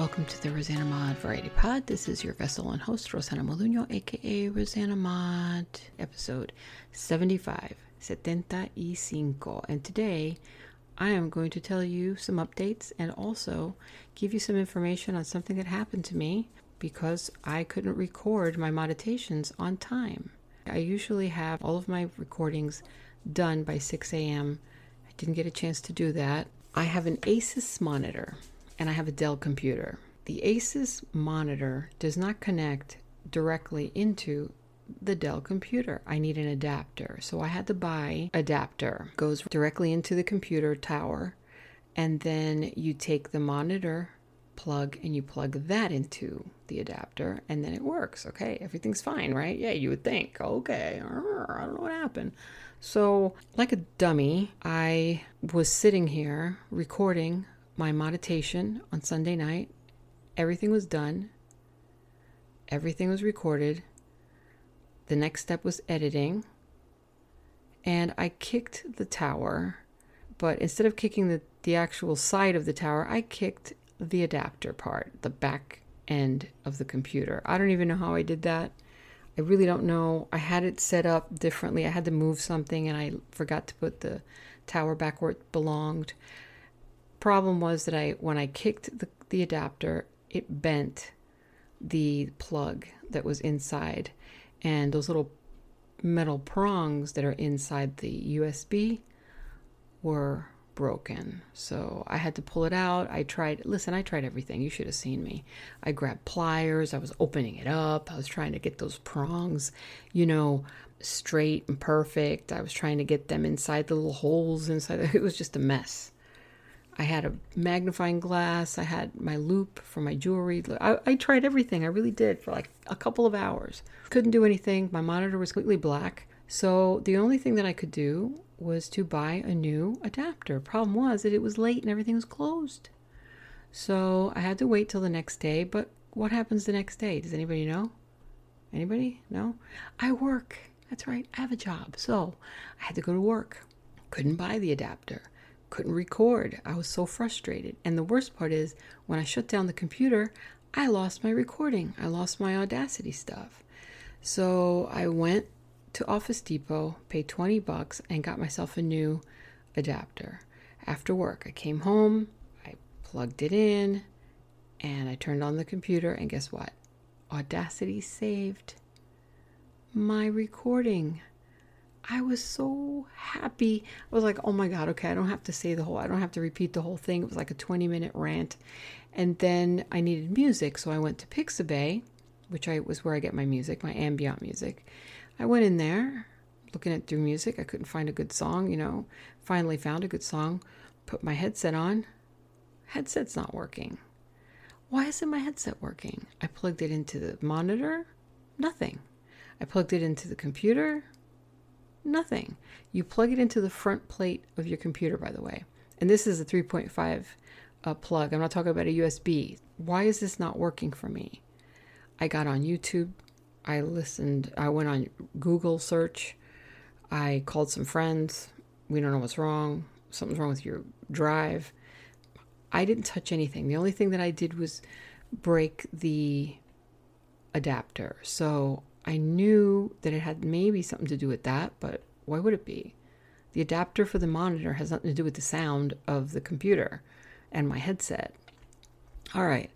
Welcome to the Rosanna Mod Variety Pod. This is your vessel and host, Rosanna Moluño, aka Rosanna Mod, episode 75, 75. And today I am going to tell you some updates and also give you some information on something that happened to me because I couldn't record my meditations on time. I usually have all of my recordings done by 6 a.m. I didn't get a chance to do that. I have an Asus monitor and I have a Dell computer. The Asus monitor does not connect directly into the Dell computer. I need an adapter. So I had to buy adapter. Goes directly into the computer tower and then you take the monitor plug and you plug that into the adapter and then it works. Okay, everything's fine, right? Yeah, you would think. Okay, I don't know what happened. So, like a dummy, I was sitting here recording my meditation on Sunday night. Everything was done, everything was recorded. The next step was editing. And I kicked the tower, but instead of kicking the, the actual side of the tower, I kicked the adapter part, the back end of the computer. I don't even know how I did that. I really don't know. I had it set up differently. I had to move something and I forgot to put the tower back where it belonged problem was that I when I kicked the, the adapter, it bent the plug that was inside, and those little metal prongs that are inside the USB were broken. So I had to pull it out. I tried, listen, I tried everything. You should have seen me. I grabbed pliers, I was opening it up, I was trying to get those prongs, you know, straight and perfect. I was trying to get them inside the little holes inside. It was just a mess. I had a magnifying glass. I had my loupe for my jewelry. I, I, tried everything. I really did for like a couple of hours. Couldn't do anything. My monitor was completely black. So the only thing that I could do was to buy a new adapter. Problem was that it was late and everything was closed. So I had to wait till the next day. But what happens the next day? Does anybody know? Anybody? No? I work. That's right. I have a job. So I had to go to work. Couldn't buy the adapter couldn't record. I was so frustrated. And the worst part is, when I shut down the computer, I lost my recording. I lost my Audacity stuff. So I went to Office Depot, paid 20 bucks, and got myself a new adapter. After work, I came home, I plugged it in, and I turned on the computer, and guess what? Audacity saved my recording. I was so happy. I was like, oh my God, okay, I don't have to say the whole, I don't have to repeat the whole thing. It was like a 20 minute rant. And then I needed music, so I went to Pixabay, which I was where I get my music, my ambient music. I went in there looking at through music. I couldn't find a good song, you know. Finally found a good song, put my headset on. Headset's not working. Why isn't my headset working? I plugged it into the monitor, nothing. I plugged it into the computer, Nothing. You plug it into the front plate of your computer, by the way. And this is a 3.5 uh, plug. I'm not talking about a USB. Why is this not working for me? I got on YouTube. I listened. I went on Google search. I called some friends. We don't know what's wrong. Something's wrong with your drive. I didn't touch anything. The only thing that I did was break the adapter. So I knew that it had maybe something to do with that, but why would it be? The adapter for the monitor has nothing to do with the sound of the computer and my headset. All right.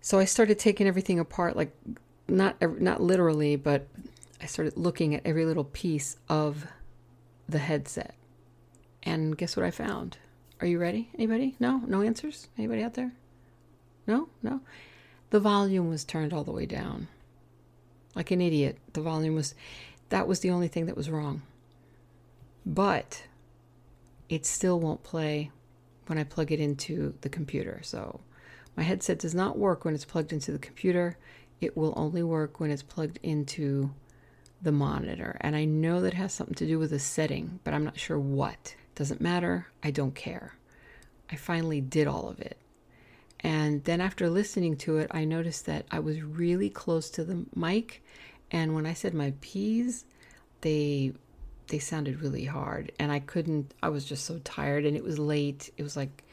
So I started taking everything apart like not not literally, but I started looking at every little piece of the headset. And guess what I found? Are you ready? Anybody? No? No answers? Anybody out there? No? No? The volume was turned all the way down like an idiot. The volume was, that was the only thing that was wrong. but it still won't play when I plug it into the computer. So my headset does not work when it's plugged into the computer. It will only work when it's plugged into the monitor. And I know that has something to do with a setting, but I'm not sure what. Doesn't matter. I don't care. I finally did all of it. And then after listening to it, I noticed that I was really close to the mic. And when I said my P's, they they sounded really hard. And i couldn't i was just so tired. And it was late. It was like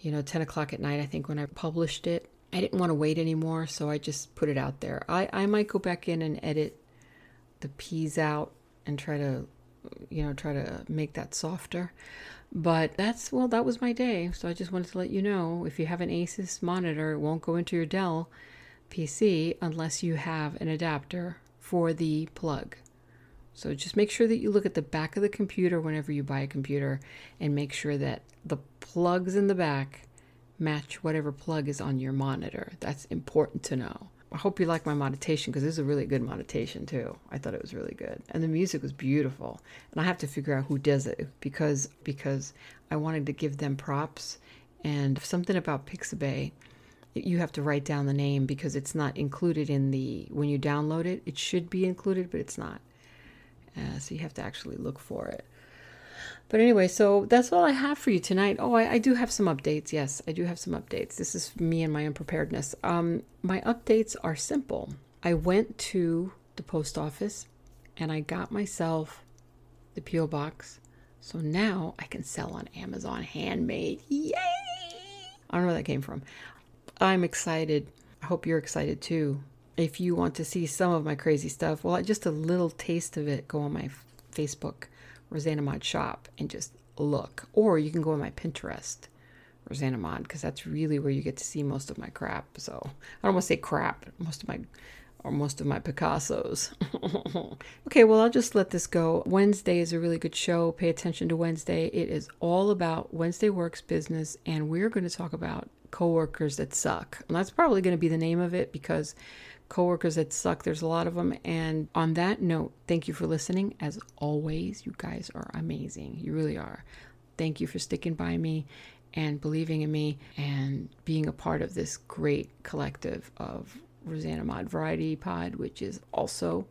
you know 10 o'clock at night i think when i published it. I didn't want to wait anymore so i just put it out there. I i might go back in and edit the p's out and try to you know try to make that softer but that's well that was my day so i just wanted to let you know if you have an asus monitor it won't go into your dell pc unless you have an adapter for the plug so just make sure that you look at the back of the computer whenever you buy a computer and make sure that the plugs in the back match whatever plug is on your monitor. That's important to know. I hope you like my meditation because this is a really good meditation too. I thought it was really good. And the music was beautiful. And I have to figure out who does it because because I wanted to give them props and something about Pixabay you have to write down the name because it's not included in the when you download it. It should be included, but it's not. Uh, so you have to actually look for it. But anyway, so that's all I have for you tonight. Oh, I, I, do have some updates. Yes, I do have some updates. This is me and my unpreparedness. Um, my updates are simple. I went to the post office and I got myself the P.O. box. So now I can sell on Amazon handmade. Yay! I don't know where that came from. I'm excited. I hope you're excited too if you want to see some of my crazy stuff, well, just a little taste of it, go on my Facebook, Rosanna Mod Shop, and just look. Or you can go on my Pinterest, Rosanna Mod, because that's really where you get to see most of my crap. So I don't want to say crap, most of my or most of my Picassos. okay, well, I'll just let this go. Wednesday is a really good show. Pay attention to Wednesday. It is all about Wednesday Works business, and we're going to talk about coworkers that suck. And that's probably going to be the name of it because coworkers that suck. There's a lot of them. And on that note, thank you for listening. As always, you guys are amazing. You really are. Thank you for sticking by me and believing in me and being a part of this great collective of Rosanna Mod Variety Pod, which is also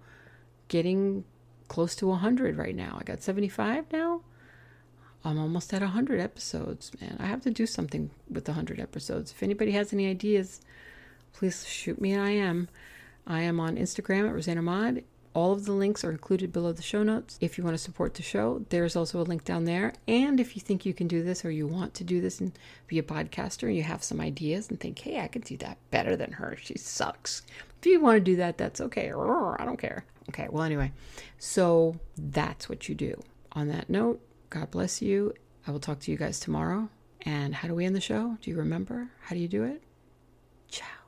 getting close to 100 right now. I got 75 now. I'm almost at 100 episodes, man. I have to do something with the 100 episodes. If anybody has any ideas, please shoot me an IM. I am on Instagram at Rosanna Mod. All of the links are included below the show notes. If you want to support the show, there's also a link down there. And if you think you can do this or you want to do this and be a podcaster and you have some ideas and think, hey, I can do that better than her, she sucks. If you want to do that, that's okay. I don't care. Okay, well, anyway, so that's what you do. On that note, God bless you. I will talk to you guys tomorrow. And how do we end the show? Do you remember? How do you do it? Ciao.